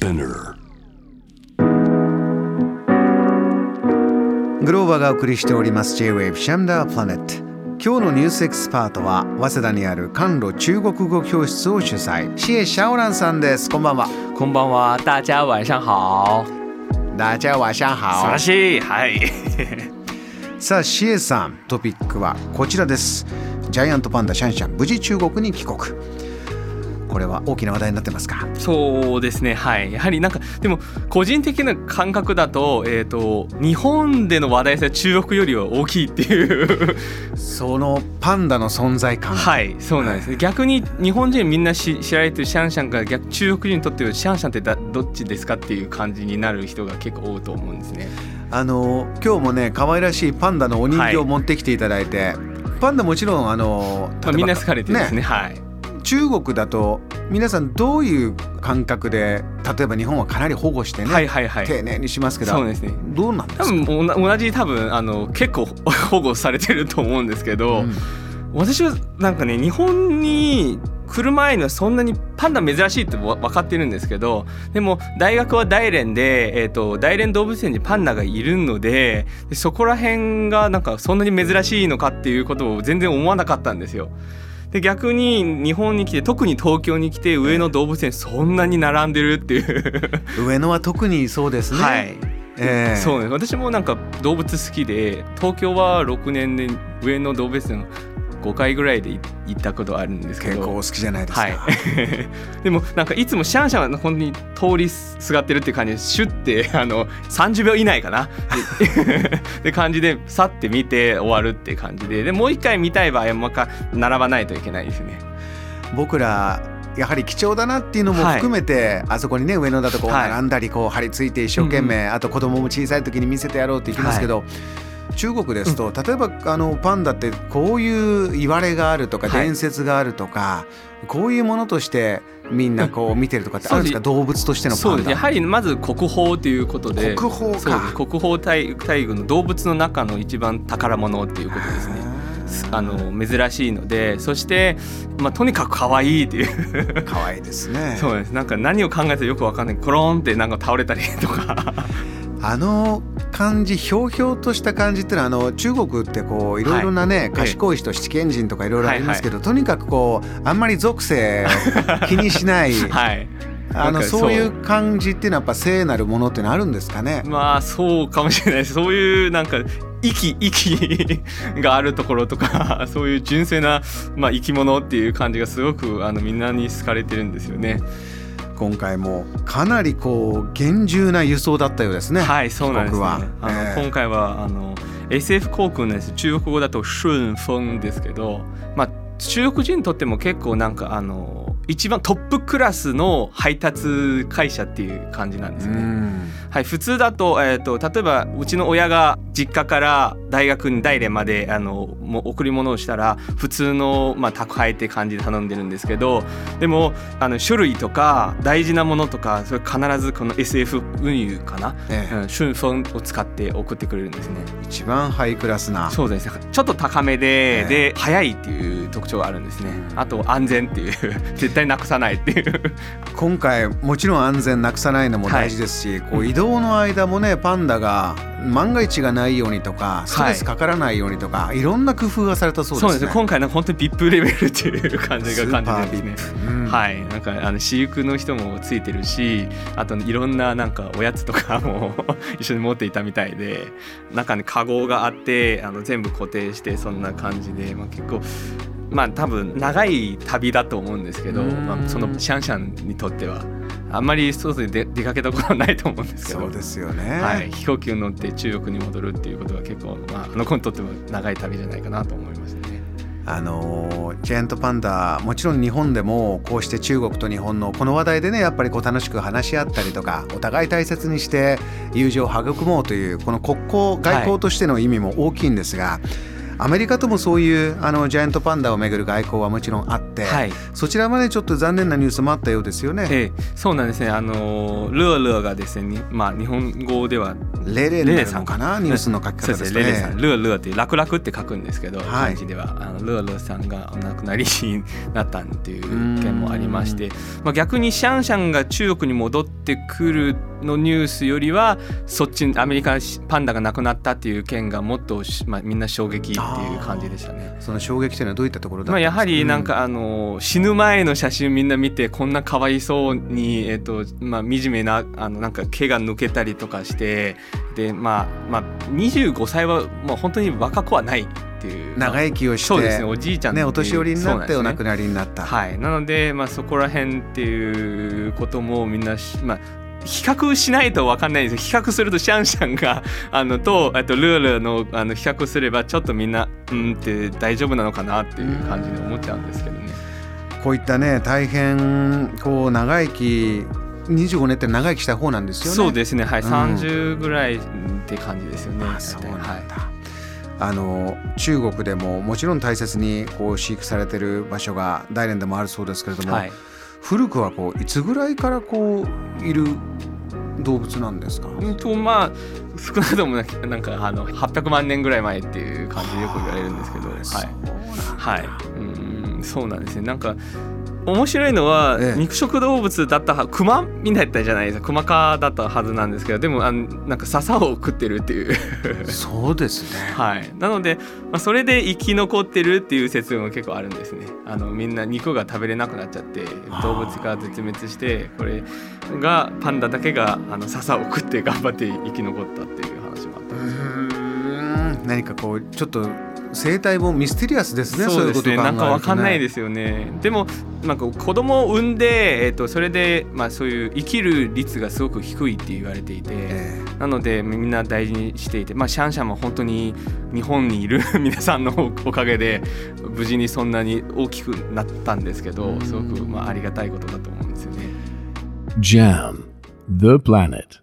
Spinner. グローバーがお送りしております J-Wave シャムダープラネット今日のニュースエキスパートは早稲田にある甘露中国語教室を主催。シエ・シャオランさんです。こんばんは。こんばんは、大家晚上好。大家晚上素晴好らしい。はい。さあシエさんトピックはこちらです。ジャイアントパンダシャンシャン無事中国に帰国これは大きな話題になってますか？そうですね。はい。やはりなんかでも個人的な感覚だと、えっ、と日本での話題性は中国よりは大きいっていう。そのパンダの存在感はい、そうなんです。逆に日本人みんなし知られてるシャンシャンが逆中国人にとってはシャンシャンってだどっちですかっていう感じになる人が結構多いと思うんですね。あの今日もね可愛らしいパンダのお人形を持ってきていただいて、パンダもちろんあのまあ、みんな好かれてるんですね。ねはい。中国だと皆さんどういう感覚で例えば日本はかなり保護してね、はいはいはい。丁寧にしますけどそうですね。どうなんです多か分おな同じ多分あの結構保護されてると思うんですけど、うん私はなんかね日本に来る前にはそんなにパンダ珍しいってわ分かってるんですけどでも大学は大連で、えー、と大連動物園にパンダがいるのででそこら辺がなんかそんなに珍しいのかっていうことを全然思わなかったんですよ。で逆に日本に来て特に東京に来て上野動物園そんなに並んでるっていう、上野は特にそうですね、はい。ええ。そうね。私もなんか動物好きで東京は6年で上野動物園5回ぐらいで行ったことあるんですけど。結構お好きじゃないですか、はい。でもなんかいつもシャンシャンは本当に通りすがってるって感じでシュッてあの30秒以内かな。で で感じでさって見て終わるって感じで。でもう一回見たい場合はもう一回並ばないといけないですね。僕らやはり貴重だなっていうのも含めて、あそこにね上野だとこうはい。並んだりこう張り付いて一生懸命、あと子供も小さい時に見せてやろうって言いますけど、中国ですと、例えばあのパンダってこういう言われがあるとかはい。伝説があるとか、こういうものとしてみんなこう見てるとかってあるんですか、動物としてのパンダそうです。やはりまず国宝ということで。国宝か。国宝大大群の動物の中の一番宝物っていうことですね。あの珍しいので。そして、まあ、とにかく可愛いっていう。可愛いですね。そうです。なんか何を考えてよくわかんない。コロンってなんか倒れたりとかあの感じひょうひょうとした感じってのはあの中国ってこういろいろなね、い。賢い人七賢人とかいろいろありますけど、とにかくこうあんまり属性気にしない、はい。あのそう。いう感じっていうのはやっぱ聖なるものっていうのはあるんですかね？まあそうかもしれないそういうなんか息息があるところとか そういう純粋な、まあ、生き物っていう感じがすごくあのみんなに好かれてるんですよね。今回もかなりこう厳重な輸送だったようですね。はい、そうなんです、ねは。あの、ええ今回はあの SF 航空のです中国語だと順風ですけど、まあ中国人にとっても結構なんかあの一番トップクラスの配達会社っていう感じなんですね。んはい、普通だと,、えー、と例えばうちの親が実家から大学に大連まであのもう贈り物をしたら普通の、まあ、宅配って感じで頼んでるんですけどでもあの書類とか大事なものとかそれ必ずこの SF 運輸かな、ええ。うん、順風を使って送ってくれるんですね。一番ハイクラスな。そうです。ねちょっと高めで、ええ。で早いっていう特徴があるんですね。あと安全っていう 絶対なくさないっていう。今回もちろん安全なくさないのも大事ですし、こう移動の間もねパンダが万が一がないようにとかストレスかからないようにとか、い、ろんな工夫がされたそうですね。そうですね。今回なんか本当に VIP レベルっていう感じが感じてですね。うん。はい、なんかあの飼育の人もついてるしあといろんななんかおやつとかも 一緒に持っていたみたいで中にカゴがあってあの全部固定してそんな感じで、まあ、結構まあ多分長い旅だと思うんですけど、うん。まあ、そのシャンシャンにとってはあんまり外に出出かけたことはないと思うんですけどそうですよね。はい、飛行機に乗って中国に戻るっていうことは結構、まあ、あの子にとっても長い旅じゃないかなと思いますね。あのジャイアントパンダもちろん日本でもこうして中国と日本のこの話題でねやっぱりこう楽しく話し合ったりとかお互い大切にして友情を育もうというこの国交外交としての意味も大きいんですが、アメリカともそういうあのジャイアントパンダをめぐる外交はもちろんあっ、はい、そちらまでちょっと残念なニュースもあったようですよね。ええ、そうなんですね。あのルールーがですね、まあ、日本語ではレレレさんかな？ニュースの書き方ですね。レレさん。ルールーって楽々って書くんですけど、はい、漢字では。あのルールーさんがお亡くなりになったっていう件もありまして、まあ、逆にシャンシャンが中国に戻ってくるのニュースよりはそっちアメリカパンダが亡くなったっていう件がもっと、まあ、みんな衝撃っていう感じでしたね。その衝撃というのはどういったところだまあ、やはりなんか、うん、あの死ぬ前の写真みんな見てこんなかわいそうに、えーとまあ、惨めなあのなんか毛が抜けたりとかしてで、まあまあ、25歳はもう本当に若くはないっていう。長生きをしてそうですねおじいちゃんねお年寄りになってお亡くなりになった、ね、はい。なので、まあ、そこら辺っていうこともみんな、まあ、比較しないと分かんないです比較するとシャンシャンが あのととルールのあの比較すればちょっとみんなうんって大丈夫なのかなっていう感じで思っちゃうんですけどね。こういったね大変こう長生き25年って長生きした方なんですよね。そうですね。はい、うん、30ぐらいって感じですよね。あそうなんだ、はい。あの中国でももちろん大切にこう飼育されてる場所が大連でもあるそうですけれども、はい、古くはこういつぐらいからこういる動物なんですか、うんとまあ少なくともなんか あの800万年ぐらい前っていう感じでよく言われるんですけどはい、はい、うんそうなんですね。なんか面白いのは、ええ、肉食動物だったはクマみたいだったじゃないですか。クマ科だったはずなんですけどでもあのなんか笹を食ってるっていう。そうですね。はい。なので、まあ、それで生き残ってるっていう説も結構あるんですね。あのみんな肉が食べれなくなっちゃって動物が絶滅してこれがパンダだけがあの笹を食って頑張って生き残ったっていう話もあったんです何かこうちょっと生態もミステリアスですねそうですね。なんかわかんないですよね。でもなんか子供を産んで、えーと、それで、まあ、そういう生きる率がすごく低いって言われていて、えー、なのでみんな大事にしていて、まあ、シャンシャンも本当に日本にいる 皆さんのおかげで無事にそんなに大きくなったんですけどすごくまあありがたいことだと思うんですよね。JAM The Planet